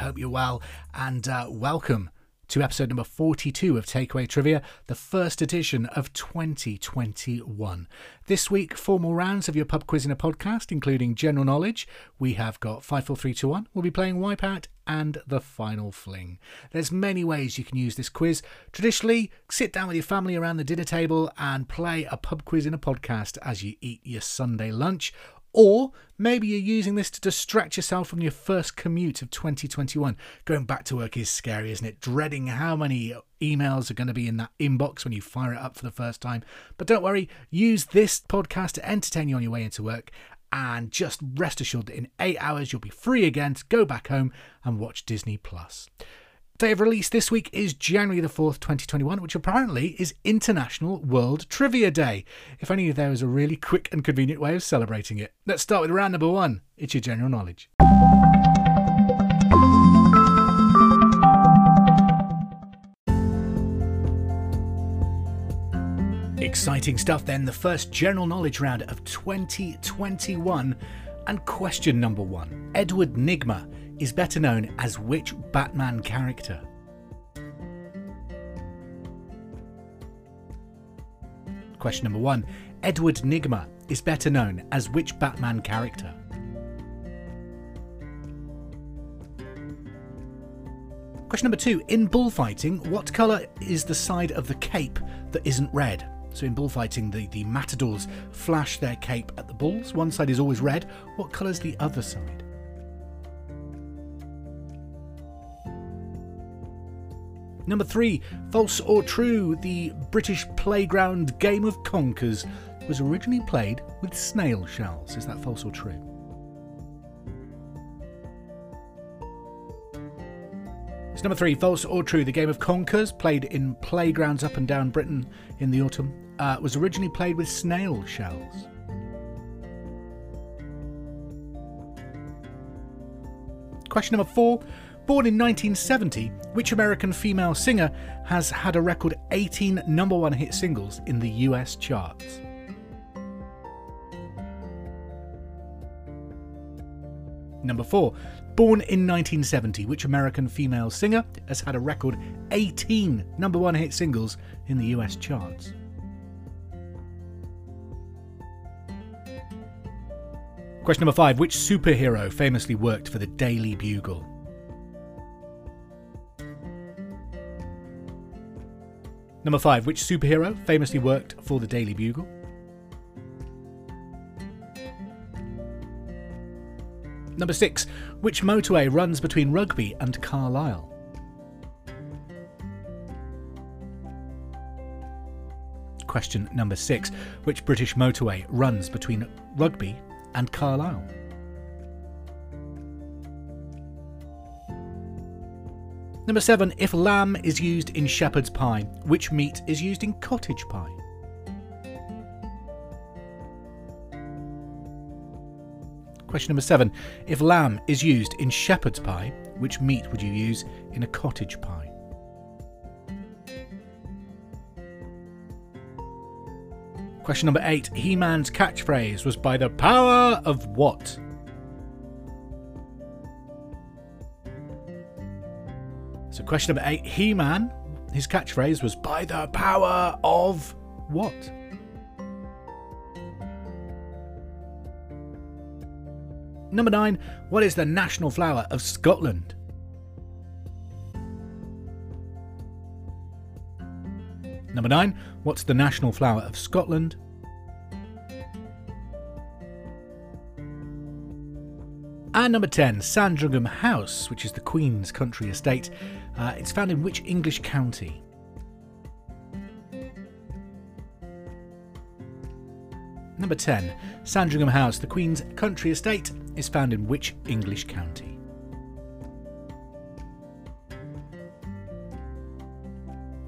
Hope you're well and uh, welcome to episode number 42 of Takeaway Trivia, the first edition of 2021. This week, four more rounds of your pub quiz in a podcast, including general knowledge. We have got 54321. We'll be playing Wipeout and the final fling. There's many ways you can use this quiz. Traditionally, sit down with your family around the dinner table and play a pub quiz in a podcast as you eat your Sunday lunch or maybe you're using this to distract yourself from your first commute of 2021. Going back to work is scary, isn't it? Dreading how many emails are going to be in that inbox when you fire it up for the first time. But don't worry, use this podcast to entertain you on your way into work. And just rest assured that in eight hours you'll be free again to go back home and watch Disney Plus. Day of release this week is January the 4th, 2021, which apparently is International World Trivia Day. If only there was a really quick and convenient way of celebrating it. Let's start with round number one. It's your general knowledge. Exciting stuff then, the first general knowledge round of 2021. And question number one Edward Nygma is better known as which Batman character? Question number one Edward Nygma is better known as which Batman character? Question number two In bullfighting, what colour is the side of the cape that isn't red? So in bullfighting, the, the matadors flash their cape at the bulls. One side is always red. What colour is the other side? Number three, false or true, the British playground game of conkers was originally played with snail shells. Is that false or true? It's number three, false or true, the game of conkers, played in playgrounds up and down Britain in the autumn, uh, was originally played with snail shells. Question number four, Born in 1970, which American female singer has had a record 18 number one hit singles in the US charts? Number 4. Born in 1970, which American female singer has had a record 18 number one hit singles in the US charts? Question number 5. Which superhero famously worked for the Daily Bugle? Number five, which superhero famously worked for the Daily Bugle? Number six, which motorway runs between Rugby and Carlisle? Question number six, which British motorway runs between Rugby and Carlisle? Number seven, if lamb is used in shepherd's pie, which meat is used in cottage pie? Question number seven, if lamb is used in shepherd's pie, which meat would you use in a cottage pie? Question number eight, He Man's catchphrase was by the power of what? Question number eight He Man, his catchphrase was by the power of what? Number nine, what is the national flower of Scotland? Number nine, what's the national flower of Scotland? And number 10, Sandringham House, which is the Queen's country estate. Uh, it's found in which English county? Number 10, Sandringham House, the Queen's country estate, is found in which English county?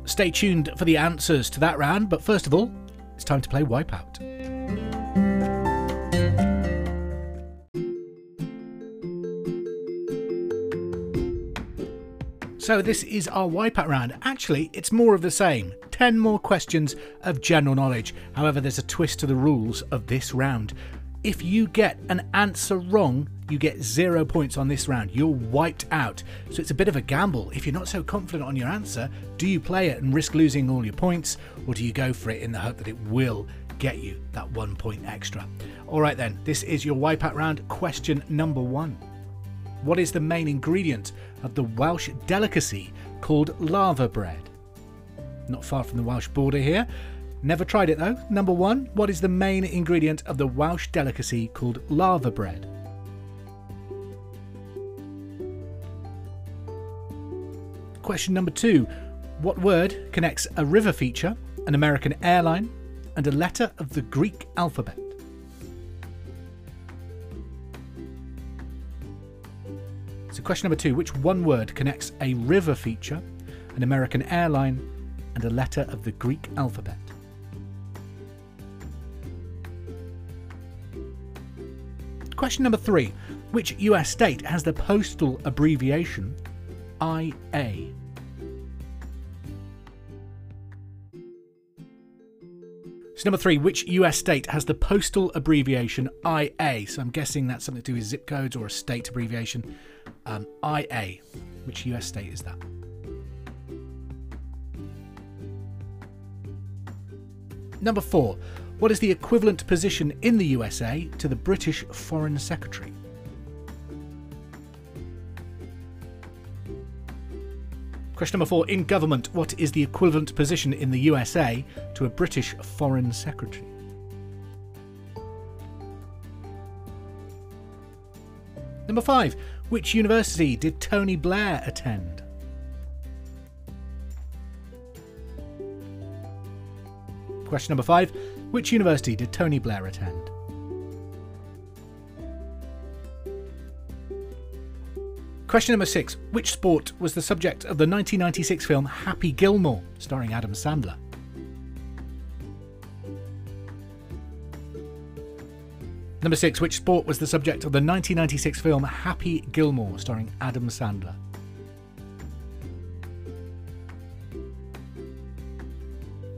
Stay tuned for the answers to that round, but first of all, it's time to play Wipeout. So this is our wipeout round. Actually, it's more of the same. 10 more questions of general knowledge. However, there's a twist to the rules of this round. If you get an answer wrong, you get zero points on this round. You're wiped out. So it's a bit of a gamble. If you're not so confident on your answer, do you play it and risk losing all your points, or do you go for it in the hope that it will get you that one point extra? All right, then, this is your wipeout round. Question number one What is the main ingredient of the Welsh delicacy called laverbread? Not far from the Welsh border here. Never tried it though. Number one, what is the main ingredient of the Welsh delicacy called laverbread? Question number two, what word connects a river feature, an American airline, and a letter of the Greek alphabet? Question number two, which one word connects a river feature, an American airline, and a letter of the Greek alphabet? Question number three Which US state has the postal abbreviation IA? So, number three, which US state has the postal abbreviation IA? So, I'm guessing that's something to do with zip codes or a state abbreviation. Um, IA. Which US state is that? Number four, what is the equivalent position in the USA to the British Foreign Secretary? Question number four In government, what is the equivalent position in the USA to a British Foreign Secretary? Number five Which university did Tony Blair attend? Question number five Which university did Tony Blair attend? Question number six Which sport was the subject of the 1996 film Happy Gilmore, starring Adam Sandler? Number six Which sport was the subject of the 1996 film Happy Gilmore, starring Adam Sandler?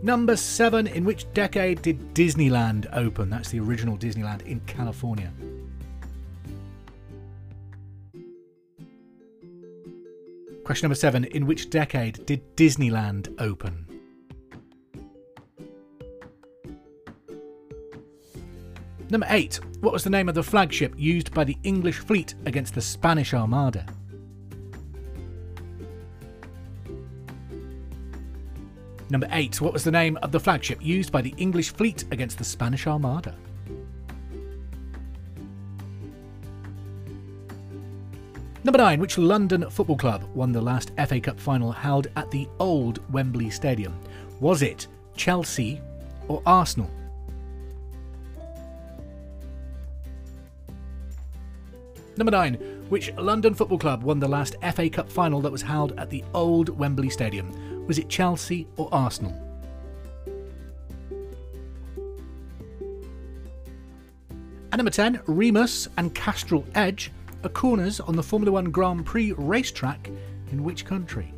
Number seven, in which decade did Disneyland open? That's the original Disneyland in California. Question number seven, in which decade did Disneyland open? Number eight, what was the name of the flagship used by the English fleet against the Spanish Armada? Number 8. What was the name of the flagship used by the English fleet against the Spanish Armada? Number 9. Which London football club won the last FA Cup final held at the old Wembley Stadium? Was it Chelsea or Arsenal? Number 9. Which London football club won the last FA Cup final that was held at the old Wembley Stadium? Was it Chelsea or Arsenal? And number 10, Remus and Castrol Edge are corners on the Formula One Grand Prix racetrack in which country?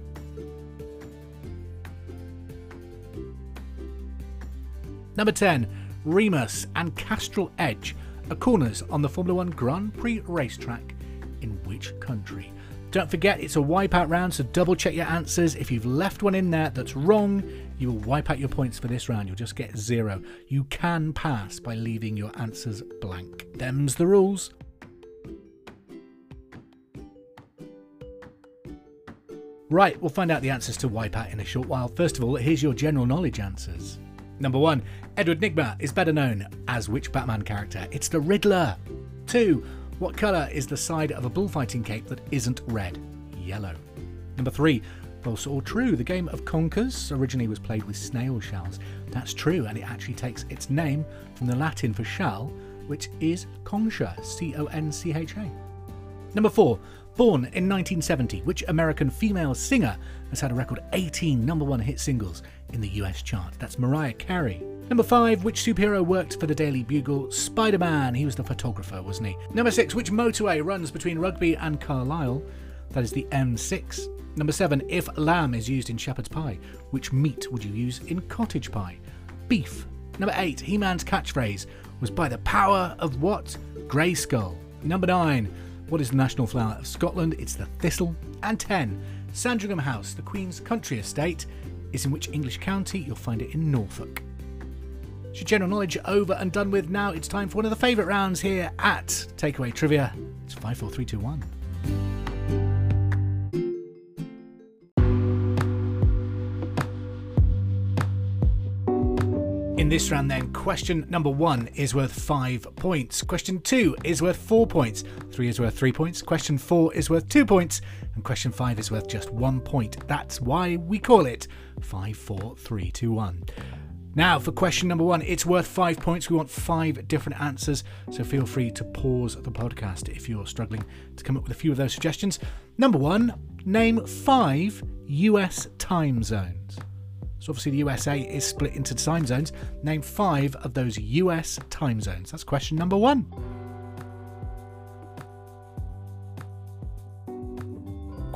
Number 10, Remus and Castrol Edge are corners on the Formula One Grand Prix racetrack in which country? Don't forget, it's a wipeout round, so double check your answers. If you've left one in there that's wrong, you will wipe out your points for this round. You'll just get zero. You can pass by leaving your answers blank. Them's the rules. Right, we'll find out the answers to Wipeout in a short while. First of all, here's your general knowledge answers. Number one, Edward Nygma is better known as which Batman character? It's the Riddler. Two, what colour is the side of a bullfighting cape that isn't red? Yellow. Number three, false or true? The game of Conkers originally was played with snail shells. That's true, and it actually takes its name from the Latin for shell, which is concha, C O N C H A. Number four, born in 1970, which American female singer has had a record 18 number one hit singles in the US chart? That's Mariah Carey. Number 5, which superhero worked for the Daily Bugle? Spider Man. He was the photographer, wasn't he? Number 6, which motorway runs between Rugby and Carlisle? That is the M6. Number 7, if lamb is used in shepherd's pie, which meat would you use in cottage pie? Beef. Number 8, He Man's catchphrase was by the power of what? Grayskull. Number 9, What is the national flower of Scotland? It's the thistle. And 10. Sandringham House, the Queen's country estate, is in which English county? You'll find it in Norfolk. Your general knowledge over and done with. Now it's time for one of the favourite rounds here at Takeaway Trivia. It's 54321. In this round, then, question number one is worth five points. Question two is worth four points. Three is worth three points. Question four is worth two points. And question five is worth just one point. That's why we call it 5 4 3 2 1. Now, for question number one, it's worth five points. We want five different answers, so feel free to pause the podcast if you're struggling to come up with a few of those suggestions. Number one, name five US time zones. So obviously the USA is split into time zones. Name five of those US time zones. That's question number one.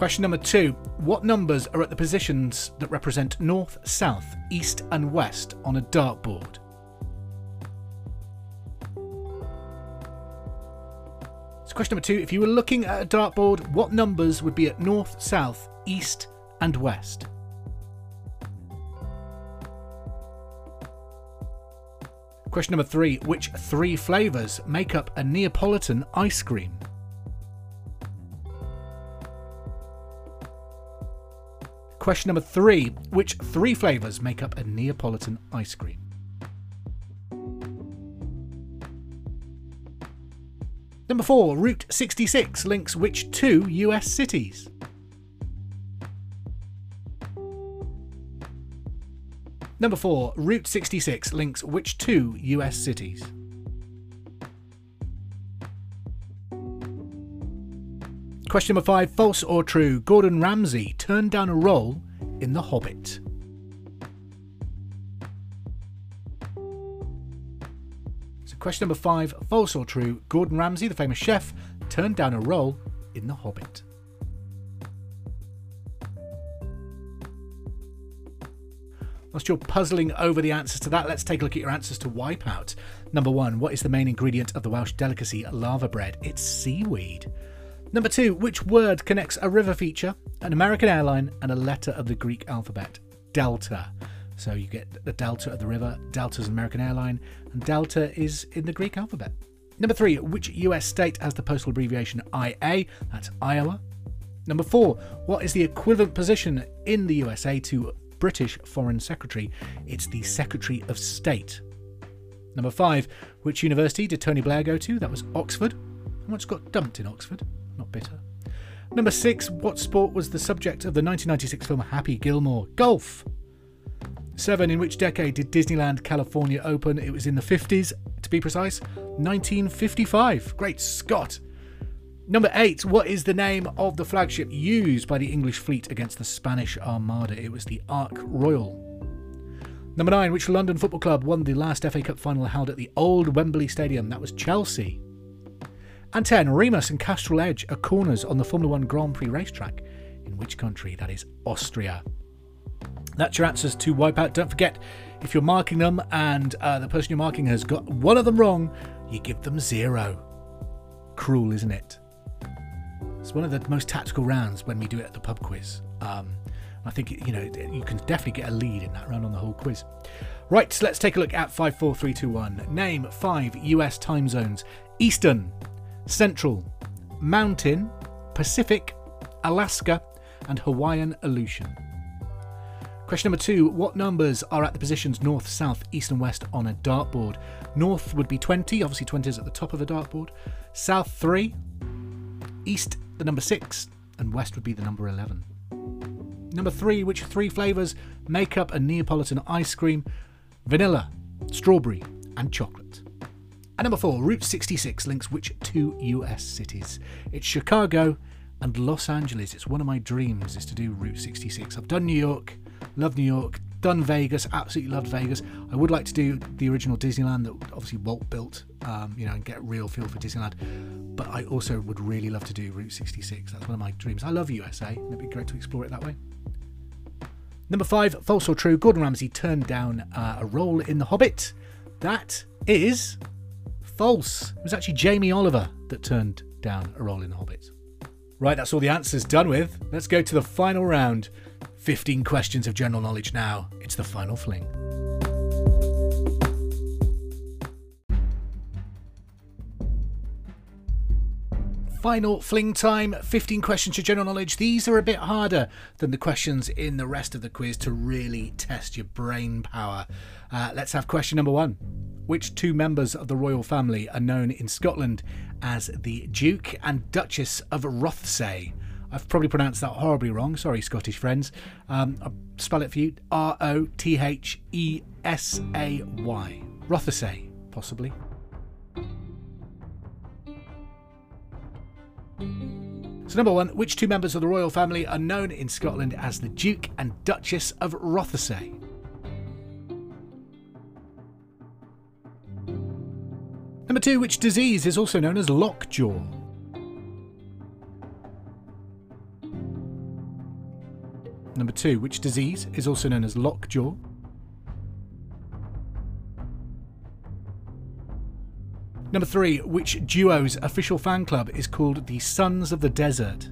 Question number two What numbers are at the positions that represent north, south, east, and west on a dartboard? So, question number two If you were looking at a dartboard, what numbers would be at north, south, east, and west? Question number three Which three flavours make up a Neapolitan ice cream? Question number three Which three flavours make up a Neapolitan ice cream? Number four Route 66 links which two US cities? Number 4. Route 66 links which two US cities? Question number 5. False or true? Gordon Ramsay turned down a role in The Hobbit. So, question number 5. False or true? Gordon Ramsay, the famous chef, turned down a role in The Hobbit. Whilst you're puzzling over the answers to that, let's take a look at your answers to Wipeout. Number one, what is the main ingredient of the Welsh delicacy laverbread? It's seaweed. Number two, which word connects a river feature, an American airline, and a letter of the Greek alphabet? Delta. So you get the delta of the river, Delta is an American airline, and delta is in the Greek alphabet. Number three, which US state has the postal abbreviation IA? That's Iowa. Number four, what is the equivalent position in the USA to British Foreign Secretary, it's the Secretary of State. Number five, which university did Tony Blair go to? That was Oxford. And once got dumped in Oxford. Not bitter. Number six, what sport was the subject of the 1996 film Happy Gilmore? Golf. Seven, in which decade did Disneyland California open? It was in the 50s, to be precise, 1955. Great Scott! Number eight, what is the name of the flagship used by the English fleet against the Spanish Armada? It was the Ark Royal. Number nine, which London football club won the last FA Cup final held at the old Wembley Stadium? That was Chelsea. And 10, Remus and Castrol Edge are corners on the Formula One Grand Prix racetrack. In which country? That is Austria. That's your answers to Wipeout. Don't forget, if you're marking them and uh, the person you're marking has got one of them wrong, you give them zero. Cruel, isn't it? It's one of the most tactical rounds when we do it at the pub quiz. Um, I think you know you can definitely get a lead in that round on the whole quiz. Right, so let's take a look at five, four, three, two, one. Name five US time zones: Eastern, Central, Mountain, Pacific, Alaska, and Hawaiian Aleutian. Question number two What numbers are at the positions north, south, east, and west on a dartboard? North would be 20, obviously 20 is at the top of the dartboard. South, 3. East, the number 6, and West would be the number 11. Number 3, which three flavours make up a Neapolitan ice cream? Vanilla, strawberry, and chocolate. And number 4, Route 66 links which two US cities? It's Chicago and Los Angeles. It's one of my dreams is to do Route 66. I've done New York, love New York, done Vegas, absolutely loved Vegas. I would like to do the original Disneyland that obviously Walt built, um, you know, and get a real feel for Disneyland. But I also would really love to do Route 66. That's one of my dreams. I love USA. and It'd be great to explore it that way. Number five, false or true? Gordon Ramsay turned down uh, a role in The Hobbit. That is false. It was actually Jamie Oliver that turned down a role in The Hobbit. Right, that's all the answers done with. Let's go to the final round. 15 questions of general knowledge now. It's the final fling. Final fling time 15 questions to general knowledge. These are a bit harder than the questions in the rest of the quiz to really test your brain power. Uh, let's have question number one. Which two members of the royal family are known in Scotland as the Duke and Duchess of Rothesay? I've probably pronounced that horribly wrong. Sorry, Scottish friends. Um, I'll spell it for you R O T H E S A Y. Rothesay, possibly. So, number one, which two members of the royal family are known in Scotland as the Duke and Duchess of Rothesay? Number two, which disease is also known as lockjaw? Number two, which disease is also known as lockjaw? Number three, which duo's official fan club is called the Sons of the Desert?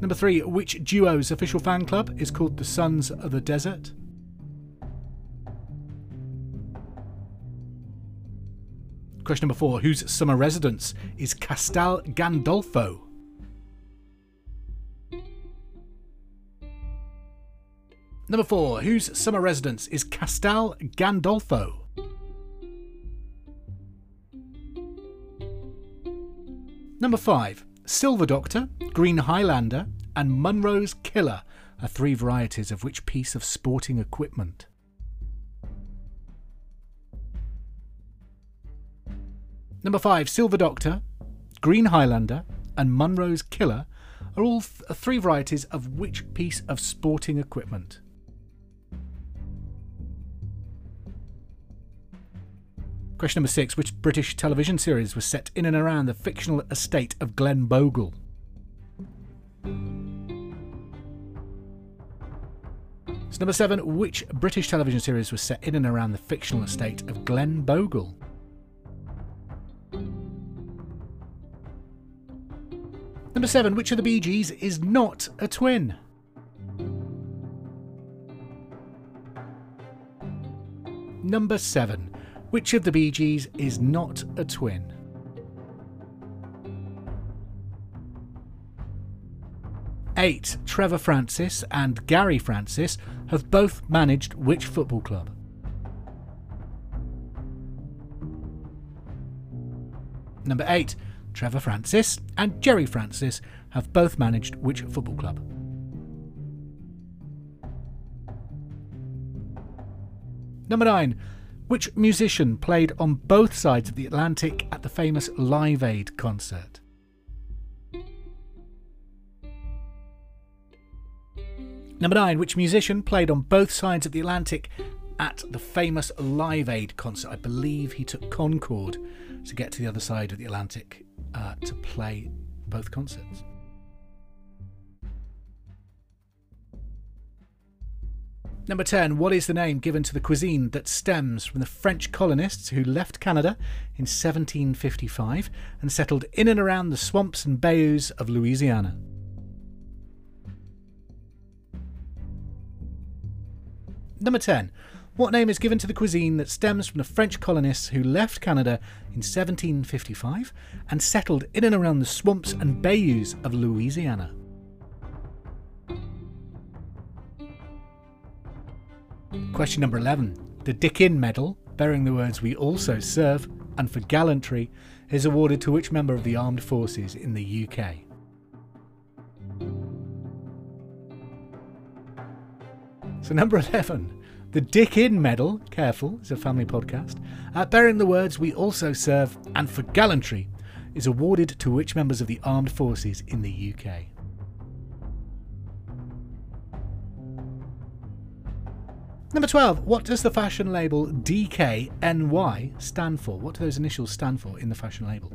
Number three, which duo's official fan club is called the Sons of the Desert? Question number four, whose summer residence is Castel Gandolfo? Number four, whose summer residence is Castel Gandolfo? Number five, Silver Doctor, Green Highlander, and Munro's Killer are three varieties of which piece of sporting equipment? Number five, Silver Doctor, Green Highlander, and Munro's Killer are all th- uh, three varieties of which piece of sporting equipment? Question number six Which British television series was set in and around the fictional estate of Glen Bogle? So number seven, which British television series was set in and around the fictional estate of Glen Bogle? Number seven, which of the Bee Gees is not a twin? Number seven, which of the Bee Gees is not a twin? Eight, Trevor Francis and Gerry Francis have both managed which football club? Number eight, Trevor Francis and Gerry Francis have both managed which football club? Number nine, which musician played on both sides of the Atlantic at the famous Live Aid concert? Number nine, which musician played on both sides of the Atlantic at the famous Live Aid concert? I believe he took Concorde to get to the other side of the Atlantic uh, to play both concerts. Number 10. What is the name given to the cuisine that stems from the French colonists who left Canada in 1755 and settled in and around the swamps and bayous of Louisiana? Number 10. What name is given to the cuisine that stems from the French colonists who left Canada in 1755 and settled in and around the swamps and bayous of Louisiana? Question number 11. The Dickin Medal, bearing the words We also serve, and for gallantry, is awarded to which member of the armed forces in the UK? So, number 11. The Dickin Medal, careful, it's a family podcast, uh, bearing the words We also serve, and for gallantry, is awarded to which members of the armed forces in the UK? Number 12. What does the fashion label DKNY stand for? What do those initials stand for in the fashion label?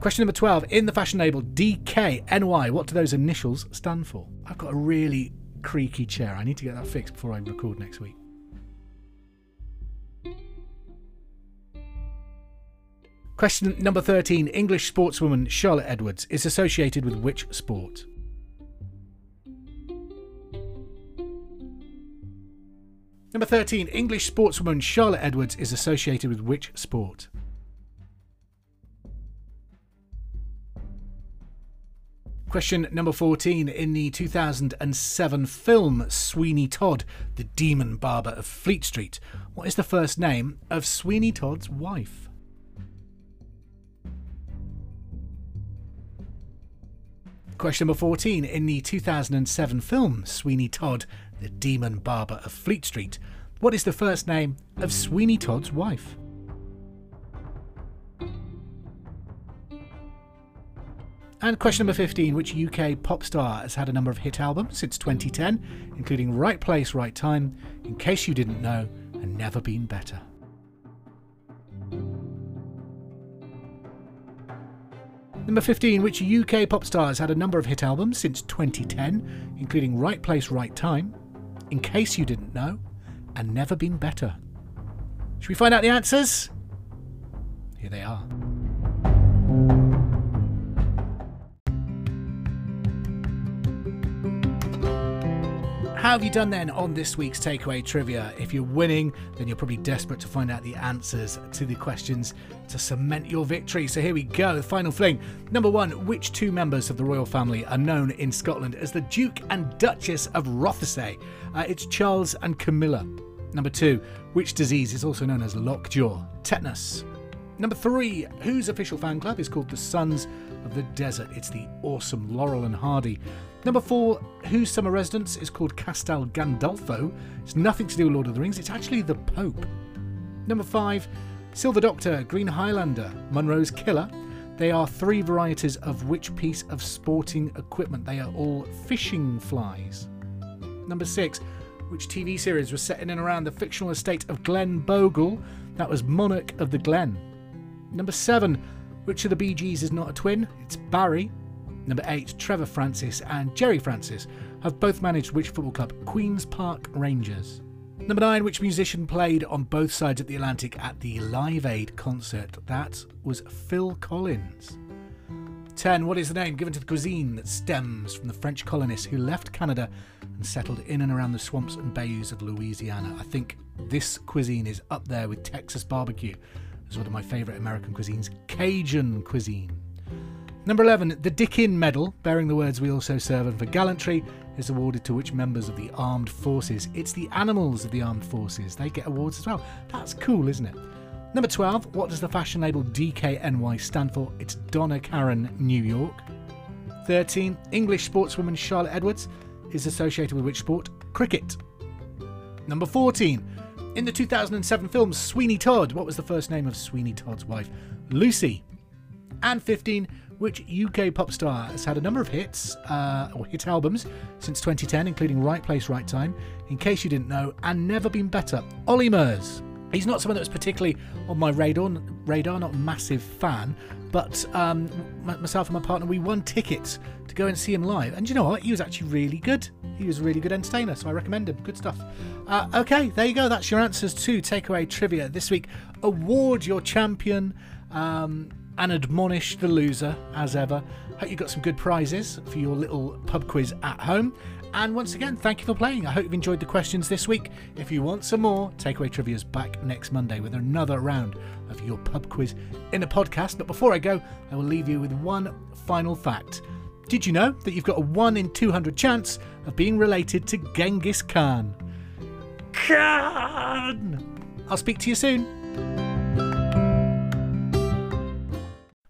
Question number 12. In the fashion label DKNY, what do those initials stand for? I've got a really creaky chair. I need to get that fixed before I record next week. Question number 13 English sportswoman Charlotte Edwards is associated with which sport? Number 13 English sportswoman Charlotte Edwards is associated with which sport? Question number 14. In the 2007 film Sweeney Todd, The Demon Barber of Fleet Street, what is the first name of Sweeney Todd's wife? Question number 14. In the 2007 film Sweeney Todd, The Demon Barber of Fleet Street, what is the first name of Sweeney Todd's wife? And question number 15 Which UK pop star has had a number of hit albums since 2010, including Right Place, Right Time, In Case You Didn't Know, and Never Been Better? Number 15 Which UK pop star has had a number of hit albums since 2010, including Right Place, Right Time, In Case You Didn't Know, and Never Been Better? Should we find out the answers? Here they are. How have you done then on this week's takeaway trivia? If you're winning, then you're probably desperate to find out the answers to the questions to cement your victory. So here we go. The final fling. Number one, which two members of the royal family are known in Scotland as the Duke and Duchess of Rothesay? Uh, it's Charles and Camilla. Number two, which disease is also known as lockjaw? Tetanus. Number three, whose official fan club is called the Sons of the Desert? It's the awesome Laurel and Hardy. Number four, whose summer residence is called Castel Gandolfo? It's nothing to do with Lord of the Rings, it's actually the Pope. Number five, Silver Doctor, Green Highlander, Munro's Killer. They are three varieties of which piece of sporting equipment? They are all fishing flies. Number six, which TV series was set in and around the fictional estate of Glen Bogle? That was Monarch of the Glen. Number seven, which of the Bee Gees is not a twin? It's Barry. Number eight, Trevor Francis and Gerry Francis have both managed which football club? Queen's Park Rangers. Number nine, which musician played on both sides of the Atlantic at the Live Aid concert? That was Phil Collins. 10. What is the name given to the cuisine that stems from the French colonists who left Canada and settled in and around the swamps and bayous of Louisiana? I think this cuisine is up there with Texas barbecue as one of my favourite American cuisines, Cajun cuisine. Number 11, the Dickin Medal, bearing the words we also serve and for gallantry, is awarded to which members of the armed forces? It's the animals of the armed forces. They get awards as well. That's cool, isn't it? Number 12, what does the fashion label DKNY stand for? It's Donna Karan New York. 13, English sportswoman Charlotte Edwards is associated with which sport? Cricket. Number 14, in the 2007 film Sweeney Todd, what was the first name of Sweeney Todd's wife? Lucy. And 15, which UK pop star has had a number of hits uh, or hit albums since 2010, including Right Place, Right Time, In Case You Didn't Know, and Never Been Better. Olly Murs. He's not someone that was particularly on my radar, radar not a massive fan, but um, myself and my partner, we won tickets to go and see him live. And you know what? He was actually really good. He was a really good entertainer, so I recommend him. Good stuff. Uh, okay, there you go. That's your answers to takeaway trivia this week. Award your champion. Um, and admonish the loser as ever. Hope you got some good prizes for your little pub quiz at home. And once again, thank you for playing. I hope you've enjoyed the questions this week. If you want some more, Takeaway Trivia is back next Monday with another round of your pub quiz in a podcast. But before I go, I will leave you with one final fact. Did you know that you've got a 1 in 200 chance of being related to Genghis Khan? Khan! I'll speak to you soon.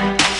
Thank.